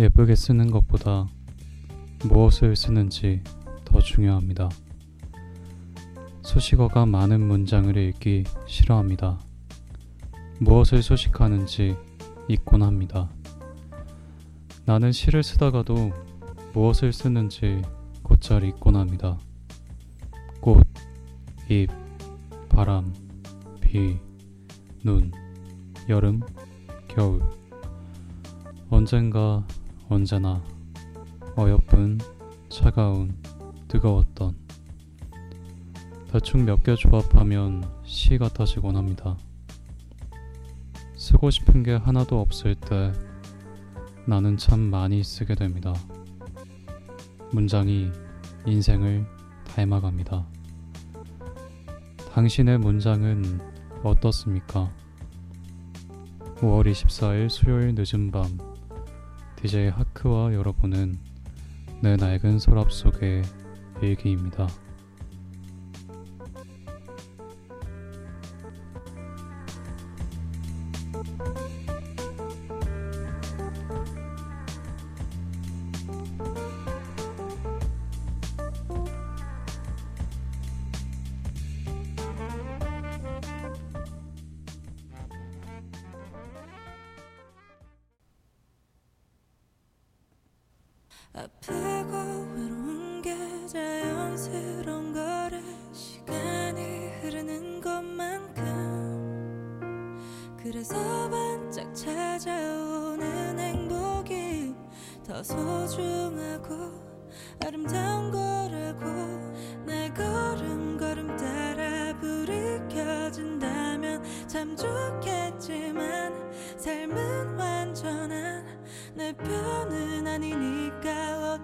예쁘게 쓰는 것보다 무엇을 쓰는지 더 중요합니다. 수식어가 많은 문장을 읽기 싫어합니다. 무엇을 수식하는지 잊곤 합니다. 나는 시를 쓰다가도 무엇을 쓰는지 곧잘 잊곤 합니다. 꽃, 잎, 바람, 비, 눈, 여름, 겨울. 언젠가, 언제나 어여쁜, 차가운, 뜨거웠던 대충 몇 개 조합하면 시 같아지곤 합니다. 쓰고 싶은 게 하나도 없을 때 나는 참 많이 쓰게 됩니다. 문장이 인생을 닮아갑니다. 당신의 문장은 어떻습니까? 5월 24일 수요일 늦은 밤 DJ 하크와 여러분은 내 낡은 서랍 속의 일기입니다. 아프고 외로운 게 자연스러운 거래. 시간이 흐르는 것만큼. 그래서 반짝 찾아오는 행복이 더 소중하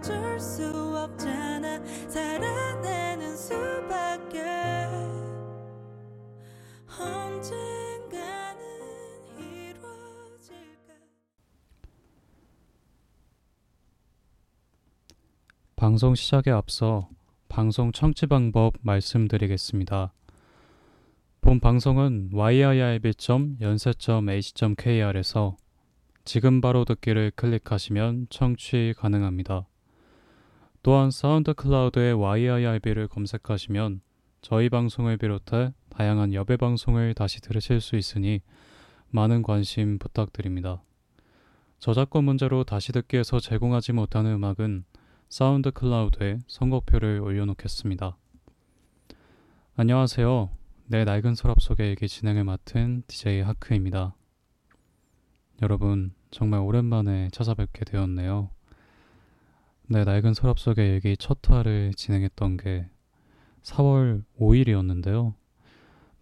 어쩔 수 없잖아 살아내는 수밖에 언젠가는 이루어질까 방송 시작에 앞서 방송 청취 방법 말씀드리겠습니다. 본 방송은 yirb.연세.ac.kr에서 지금 바로 듣기를 클릭하시면 청취 가능합니다. 또한 사운드 클라우드에 yirb를 검색하시면 저희 방송을 비롯해 다양한 여배 방송을 다시 들으실 수 있으니 많은 관심 부탁드립니다. 저작권 문제로 다시 듣기에서 제공하지 못하는 음악은 사운드 클라우드에 선곡표를 올려놓겠습니다. 안녕하세요. 내 낡은 서랍 속의 일기 진행을 맡은 DJ 하크입니다. 여러분, 정말 오랜만에 찾아뵙게 되었네요. 내 낡은 서랍 속의 얘기 첫 화를 진행했던 게 4월 5일이었는데요.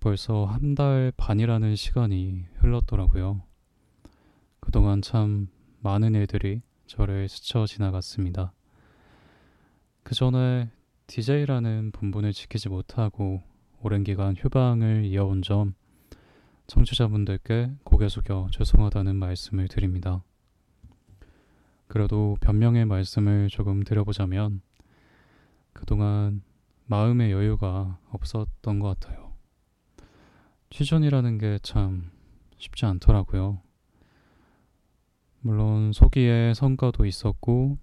벌써 한 달 반이라는 시간이 흘렀더라고요. 그동안 참 많은 일들이 저를 스쳐 지나갔습니다. 그 전에 DJ라는 본분을 지키지 못하고 오랜 기간 휴방을 이어온 점 청취자분들께 고개 숙여 죄송하다는 말씀을 드립니다. 그래도 변명의 말씀을 조금 드려보자면 그동안 마음의 여유가 없었던 것 같아요. 취준이라는 게 참 쉽지 않더라고요. 물론 소기에 성과도 있었고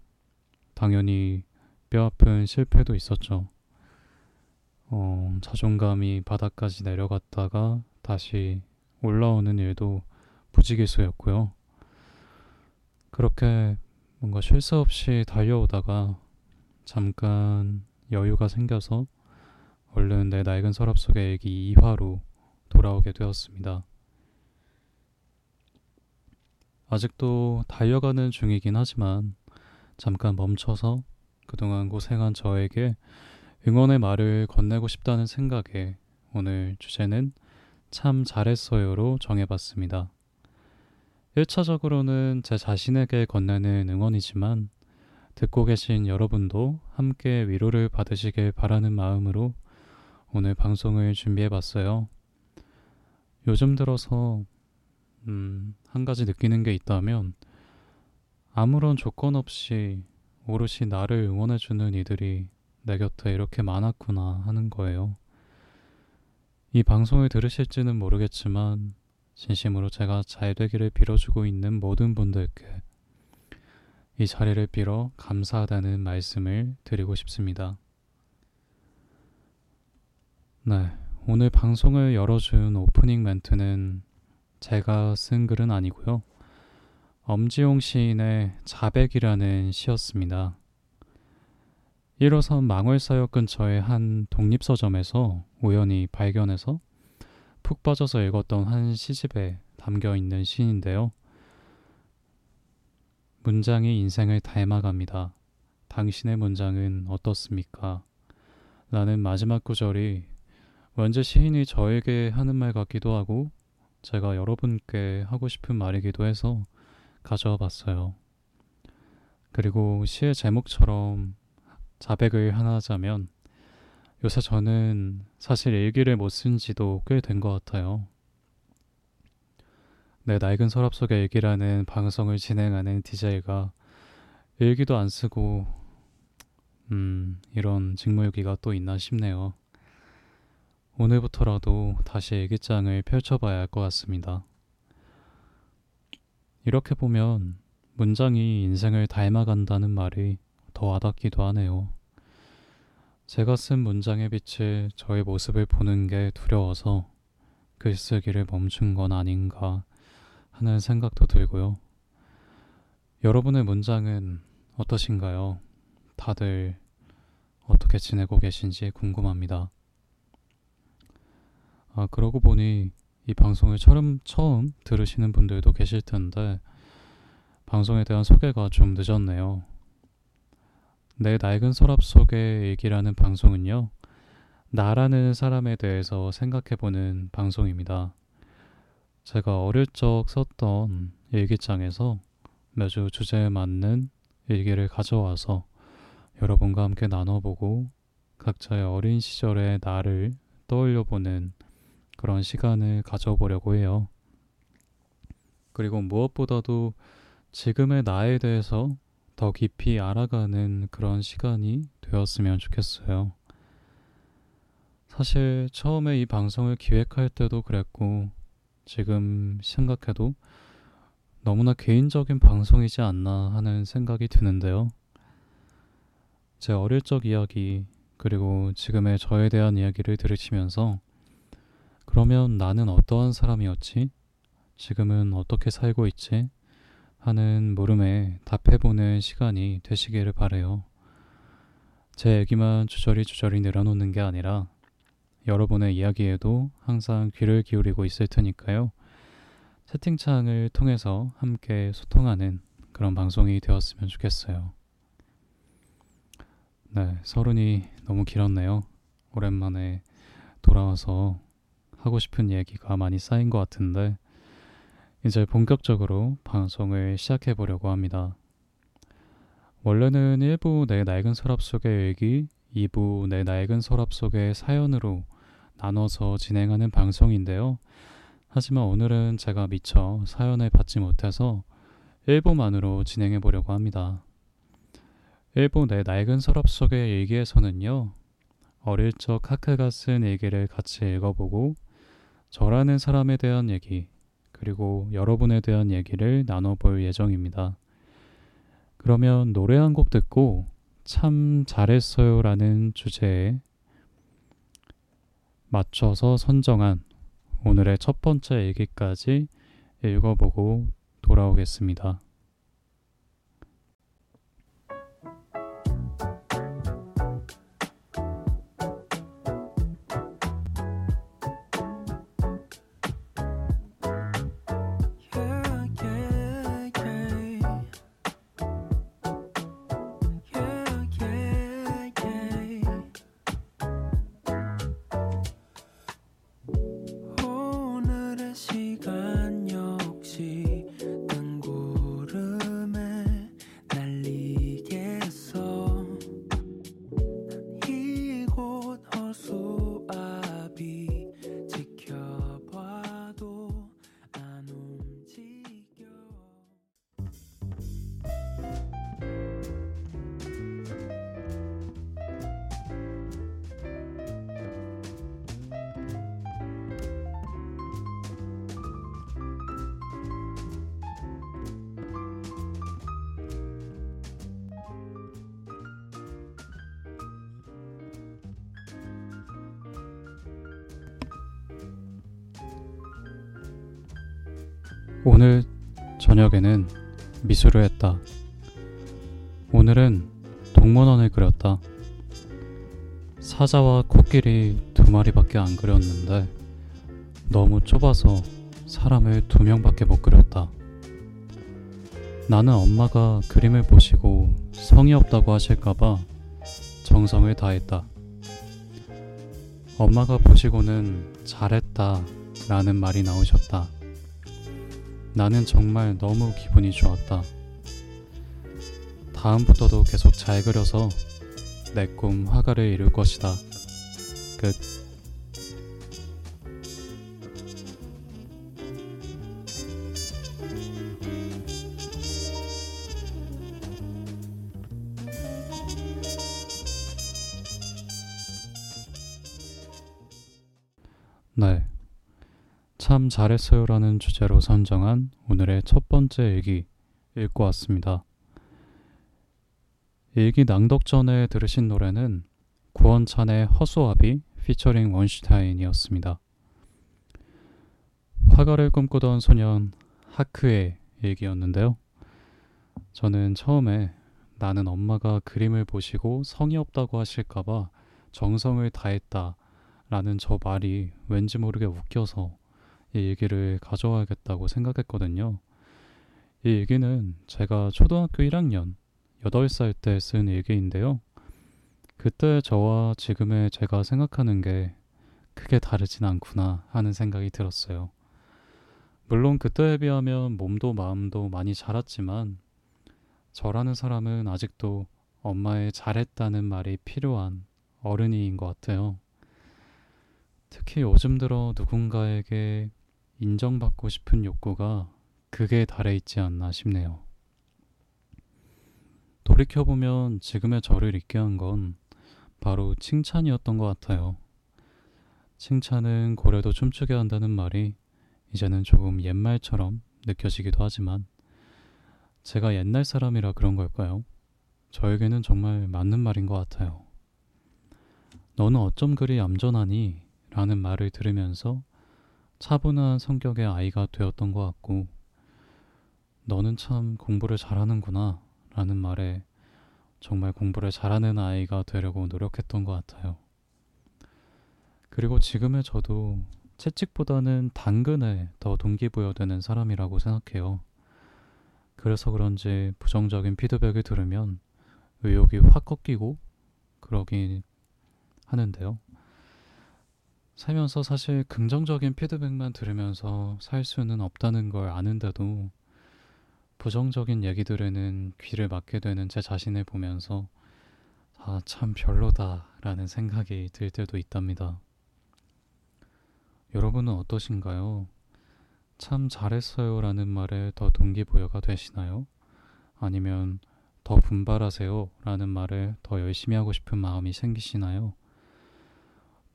당연히 뼈아픈 실패도 있었죠. 어, 자존감이 바닥까지 내려갔다가 다시 올라오는 일도 부지기수였고요. 그렇게 뭔가 쉴 새 없이 달려오다가 잠깐 여유가 생겨서 얼른 내 낡은 서랍 속의 얘기 2화로 돌아오게 되었습니다. 아직도 달려가는 중이긴 하지만 잠깐 멈춰서 그동안 고생한 저에게 응원의 말을 건네고 싶다는 생각에 오늘 주제는 참 잘했어요로 정해봤습니다. 1차적으로는 제 자신에게 건네는 응원이지만 듣고 계신 여러분도 함께 위로를 받으시길 바라는 마음으로 오늘 방송을 준비해 봤어요. 요즘 들어서 음, 한 가지 느끼는 게 있다면 아무런 조건 없이 오롯이 나를 응원해 주는 이들이 내 곁에 이렇게 많았구나 하는 거예요. 이 방송을 들으실지는 모르겠지만 진심으로 제가 잘 되기를 빌어주고 있는 모든 분들께 이 자리를 빌어 감사하다는 말씀을 드리고 싶습니다. 네, 오늘 방송을 열어준 오프닝 멘트는 제가 쓴 글은 아니고요. 엄지용 시인의 자백이라는 시였습니다. 1호선 망월사역 근처의 한 독립서점에서 우연히 발견해서 푹 빠져서 읽었던 한 시집에 담겨 있는 시인데요. 문장이 인생을 닮아갑니다. 당신의 문장은 어떻습니까? 라는 마지막 구절이 왠지 시인이 저에게 하는 말 같기도 하고 제가 여러분께 하고 싶은 말이기도 해서 가져와 봤어요. 그리고 시의 제목처럼 자백을 하나 하자면 요새 저는 사실 일기를 못 쓴 지도 꽤 된 것 같아요. 내 낡은 서랍 속의 일기라는 방송을 진행하는 DJ가 일기도 안 쓰고 음 이런 직무유기가 또 있나 싶네요. 오늘부터라도 다시 일기장을 펼쳐봐야 할 것 같습니다. 이렇게 보면 문장이 인생을 닮아간다는 말이 더 와닿기도 하네요. 제가 쓴 문장에 비칠 저의 모습을 보는 게 두려워서 글쓰기를 멈춘 건 아닌가 하는 생각도 들고요. 여러분의 문장은 어떠신가요? 다들 어떻게 지내고 계신지 궁금합니다. 아, 그러고 보니 이 방송을 처음, 처음 들으시는 분들도 계실 텐데, 방송에 대한 소개가 좀 늦었네요. 내 낡은 서랍 속의 얘기라는 방송은요, 나라는 사람에 대해서 생각해보는 방송입니다. 제가 어릴 적 썼던 일기장에서 매주 주제에 맞는 일기를 가져와서 여러분과 함께 나눠보고 각자의 어린 시절의 나를 떠올려보는 그런 시간을 가져보려고 해요. 그리고 무엇보다도 지금의 나에 대해서 더 깊이 알아가는 그런 시간이 되었으면 좋겠어요. 사실 처음에 이 방송을 기획할 때도 그랬고, 지금 생각해도 너무나 개인적인 방송이지 않나 하는 생각이 드는데요. 제 어릴 적 이야기, 그리고 지금의 저에 대한 이야기를 들으시면서 그러면 나는 어떠한 사람이었지? 지금은 어떻게 살고 있지? 하는 물음에 답해보는 시간이 되시기를 바래요. 제 얘기만 주저리 주저리 늘어놓는 게 아니라 여러분의 이야기에도 항상 귀를 기울이고 있을 테니까요. 채팅창을 통해서 함께 소통하는 그런 방송이 되었으면 좋겠어요. 네, 서른이 너무 길었네요. 오랜만에 돌아와서 하고 싶은 얘기가 많이 쌓인 것 같은데 이제 본격적으로 방송을 시작해 보려고 합니다. 원래는 1부 내 낡은 서랍 속의 얘기, 2부 내 낡은 서랍 속의 사연으로 나눠서 진행하는 방송인데요. 하지만 오늘은 제가 미처 사연을 받지 못해서 1부만으로 진행해 보려고 합니다. 1부 내 낡은 서랍 속의 일기에서는요, 어릴 적 하크가 쓴 일기를 같이 읽어보고 저라는 사람에 대한 얘기, 그리고 여러분에 대한 얘기를 나눠볼 예정입니다. 그러면 노래 한 곡 듣고 참 잘했어요 라는 주제에 맞춰서 선정한 오늘의 첫 번째 얘기까지 읽어보고 돌아오겠습니다. 오늘 저녁에는 미술을 했다. 오늘은 동물원을 그렸다. 사자와 코끼리 두 마리밖에 안 그렸는데 너무 좁아서 사람을 두 명밖에 못 그렸다. 나는 엄마가 그림을 보시고 성의 없다고 하실까봐 정성을 다했다. 엄마가 보시고는 잘했다 라는 말이 나오셨다. 나는 정말 너무 기분이 좋았다. 다음부터도 계속 잘 그려서 내 꿈 화가를 이룰 것이다. 끝. 잘했어요라는 주제로 선정한 오늘의 첫 번째 일기 읽고 왔습니다. 일기 낭독 전에 들으신 노래는 구원찬의 허수아비 피처링 원슈타인이었습니다. 화가를 꿈꾸던 소년 하크의 일기였는데요. 저는 처음에 나는 엄마가 그림을 보시고 성의 없다고 하실까봐 정성을 다했다 라는 저 말이 왠지 모르게 웃겨서 이 일기를 가져와야겠다고 생각했거든요. 이 일기는 제가 초등학교 1학년 8살 때 쓴 일기인데요. 그때 저와 지금의 제가 생각하는 게 크게 다르진 않구나 하는 생각이 들었어요. 물론 그때에 비하면 몸도 마음도 많이 자랐지만 저라는 사람은 아직도 엄마의 잘했다는 말이 필요한 어른이인 것 같아요. 특히 요즘 들어 누군가에게 인정받고 싶은 욕구가 극에 달해 있지 않나 싶네요. 돌이켜보면 지금의 저를 있게 한 건 바로 칭찬이었던 것 같아요. 칭찬은 고래도 춤추게 한다는 말이 이제는 조금 옛말처럼 느껴지기도 하지만 제가 옛날 사람이라 그런 걸까요? 저에게는 정말 맞는 말인 것 같아요. 너는 어쩜 그리 얌전하니? 라는 말을 들으면서 차분한 성격의 아이가 되었던 것 같고, 너는 참 공부를 잘하는구나 라는 말에 정말 공부를 잘하는 아이가 되려고 노력했던 것 같아요. 그리고 지금의 저도 채찍보다는 당근에 더 동기부여되는 사람이라고 생각해요. 그래서 그런지 부정적인 피드백을 들으면 의욕이 확 꺾이고 그러긴 하는데요. 살면서 사실 긍정적인 피드백만 들으면서 살 수는 없다는 걸 아는데도 부정적인 얘기들에는 귀를 막게 되는 제 자신을 보면서 아, 참 별로다라는 생각이 들 때도 있답니다. 여러분은 어떠신가요? 참 잘했어요 라는 말에 더 동기부여가 되시나요? 아니면 더 분발하세요 라는 말을 더 열심히 하고 싶은 마음이 생기시나요?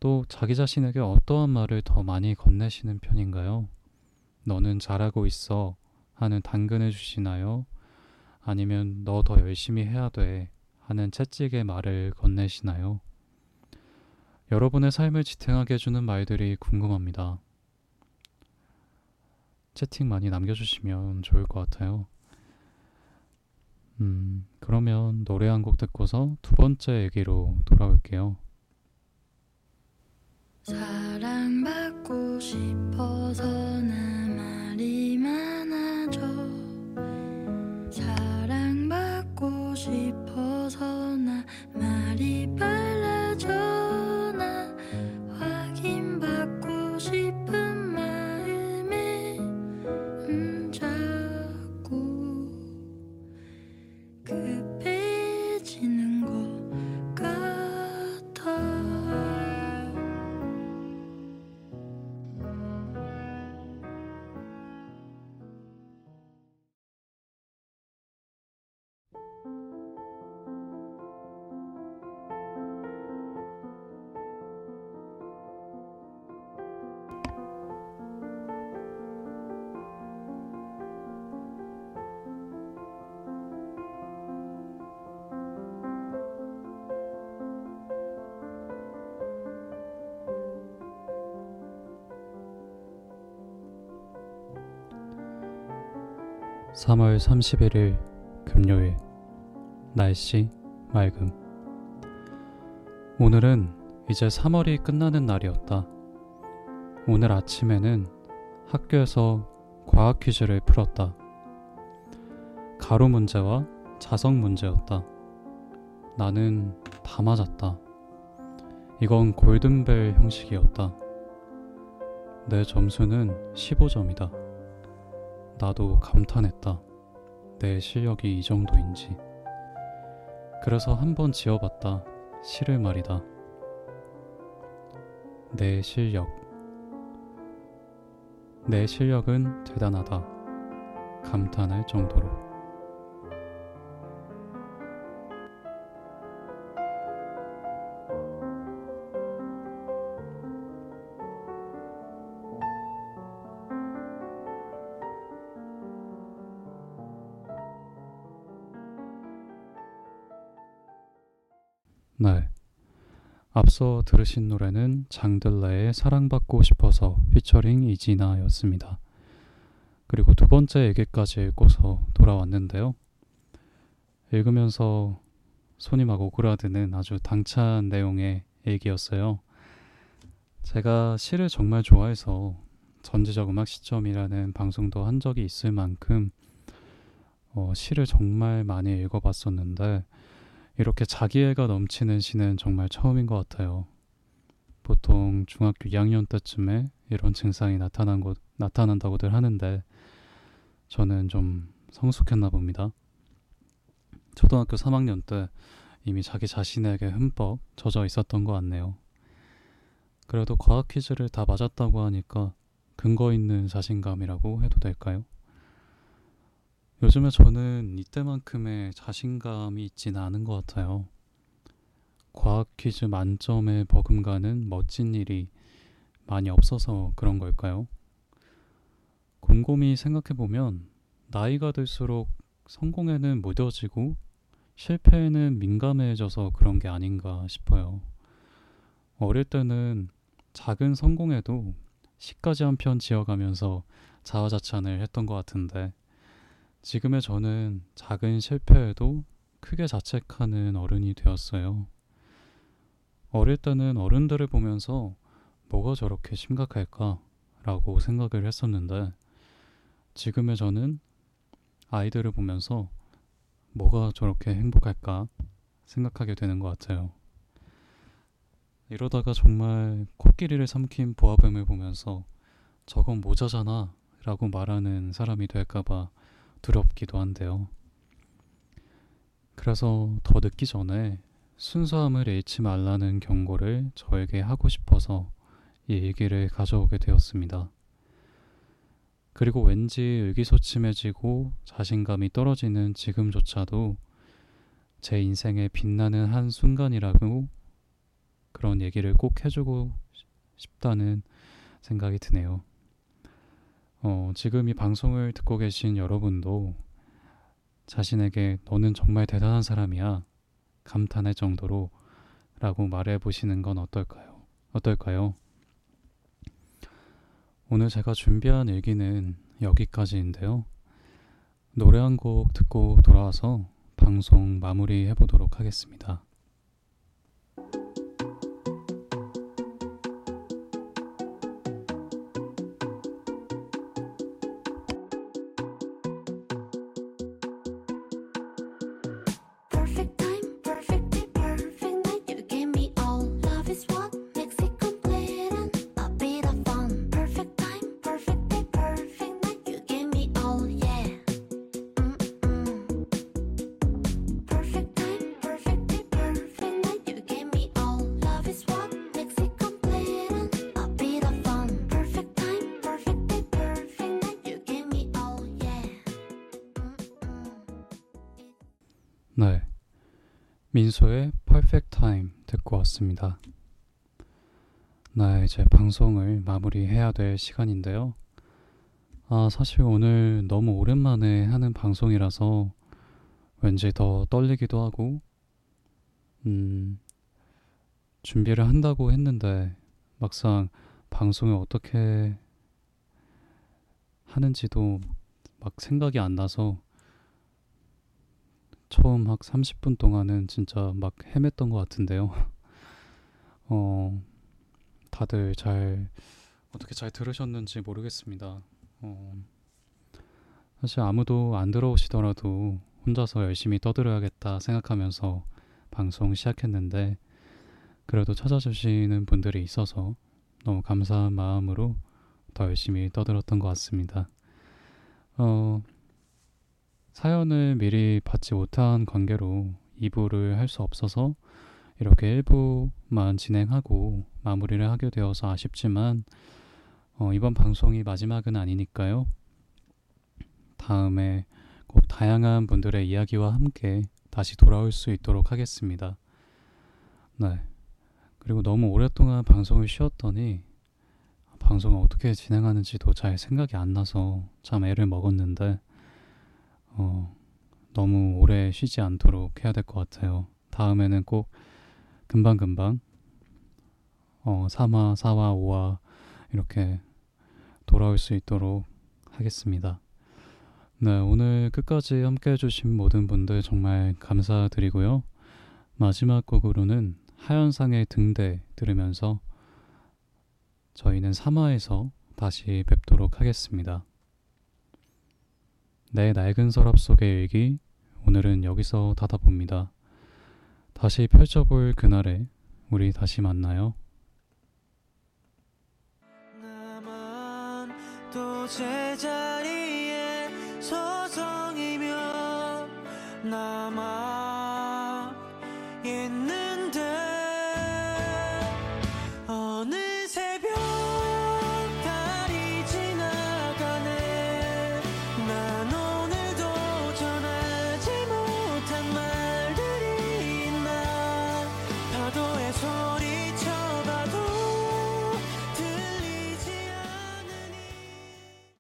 또 자기 자신에게 어떠한 말을 더 많이 건네시는 편인가요? 너는 잘하고 있어 하는 당근을 주시나요? 아니면 너 더 열심히 해야 돼 하는 채찍의 말을 건네시나요? 여러분의 삶을 지탱하게 해주는 말들이 궁금합니다. 채팅 많이 남겨주시면 좋을 것 같아요. 음, 그러면 노래 한 곡 듣고서 두 번째 얘기로 돌아올게요. 사랑받고 싶어서 나 3월 31일 금요일 날씨 맑음 오늘은 이제 3월이 끝나는 날이었다. 오늘 아침에는 학교에서 과학 퀴즈를 풀었다. 가로 문제와 자성 문제였다. 나는 다 맞았다. 이건 골든벨 형식이었다. 내 점수는 15점이다. 나도 감탄했다. 내 실력이 이 정도인지. 그래서 한번 지어봤다. 시를 말이다. 내 실력. 내 실력은 대단하다. 감탄할 정도로. 네. 앞서 들으신 노래는 장들레의 사랑받고 싶어서 피처링 이진아였습니다. 그리고 두 번째 얘기까지 읽고서 돌아왔는데요. 읽으면서 손이 막 오그라드는 아주 당찬 내용의 얘기였어요. 제가 시를 정말 좋아해서 전지적 음악 시점이라는 방송도 한 적이 있을 만큼 어, 시를 정말 많이 읽어봤었는데 이렇게 자기애가 넘치는 시는 정말 처음인 것 같아요. 보통 중학교 2학년 때쯤에 이런 증상이 나타난 것, 나타난다고들 하는데 저는 좀 성숙했나 봅니다. 초등학교 3학년 때 이미 자기 자신에게 흠뻑 젖어 있었던 것 같네요. 그래도 과학 퀴즈를 다 맞았다고 하니까 근거 있는 자신감이라고 해도 될까요? 요즘에 저는 이때만큼의 자신감이 있지는 않은 것 같아요. 과학 퀴즈 만점에 버금가는 멋진 일이 많이 없어서 그런 걸까요? 곰곰이 생각해보면 나이가 들수록 성공에는 무뎌지고 실패에는 민감해져서 그런 게 아닌가 싶어요. 어릴 때는 작은 성공에도 시까지 한 편 지어가면서 자화자찬을 했던 것 같은데 지금의 저는 작은 실패에도 크게 자책하는 어른이 되었어요. 어릴 때는 어른들을 보면서 뭐가 저렇게 심각할까? 라고 생각을 했었는데 지금의 저는 아이들을 보면서 뭐가 저렇게 행복할까? 생각하게 되는 것 같아요. 이러다가 정말 코끼리를 삼킨 보아뱀을 보면서 저건 모자잖아 라고 말하는 사람이 될까봐 두렵기도 한데요. 그래서 더 늦기 전에 순수함을 잃지 말라는 경고를 저에게 하고 싶어서 이 얘기를 가져오게 되었습니다. 그리고 왠지 의기소침해지고 자신감이 떨어지는 지금조차도 제 인생의 빛나는 한 순간이라고 그런 얘기를 꼭 해주고 싶다는 생각이 드네요. 어, 지금 이 방송을 듣고 계신 여러분도 자신에게 너는 정말 대단한 사람이야 감탄할 정도로 라고 말해 보시는 건 어떨까요? 어떨까요? 오늘 제가 준비한 일기는 여기까지인데요. 노래 한 곡 듣고 돌아와서 방송 마무리 해 보도록 하겠습니다. 네. 민소의 Perfect 듣고 왔습니다. 네, 이제 방송을 마무리해야 될 시간인데요. 아, 사실 오늘 너무 오랜만에 하는 방송이라서 왠지 더 떨리기도 하고, 음, 준비를 한다고 했는데 막상 방송을 어떻게 하는지도 막 생각이 안 나서 처음 학 30분 동안은 진짜 막 헤맸던 것 같은데요. 어, 다들 잘 어떻게 잘 들으셨는지 모르겠습니다. 어, 사실 아무도 안 들어오시더라도 혼자서 열심히 떠들어야겠다 생각하면서 방송 시작했는데 그래도 찾아주시는 분들이 있어서 너무 감사한 마음으로 더 열심히 떠들었던 것 같습니다. 어, 사연을 미리 받지 못한 관계로 2부를 할 수 없어서 이렇게 1부만 진행하고 마무리를 하게 되어서 아쉽지만 어, 이번 방송이 마지막은 아니니까요. 다음에 꼭 다양한 분들의 이야기와 함께 다시 돌아올 수 있도록 하겠습니다. 네. 그리고 너무 오랫동안 방송을 쉬었더니 방송을 어떻게 진행하는지도 잘 생각이 안 나서 참 애를 먹었는데 어, 너무 오래 쉬지 않도록 해야 될 것 같아요. 다음에는 꼭 금방금방 어, 3화, 4화, 5화 이렇게 돌아올 수 있도록 하겠습니다. 네, 오늘 끝까지 함께 해주신 모든 분들 정말 감사드리고요. 마지막 곡으로는 하현상의 등대 들으면서 저희는 3화에서 다시 뵙도록 하겠습니다. 내 낡은 서랍 속의 일기 오늘은 여기서 닫아봅니다. 다시 펼쳐볼 그날에 우리 다시 만나요. 제자리에 서성이며 나만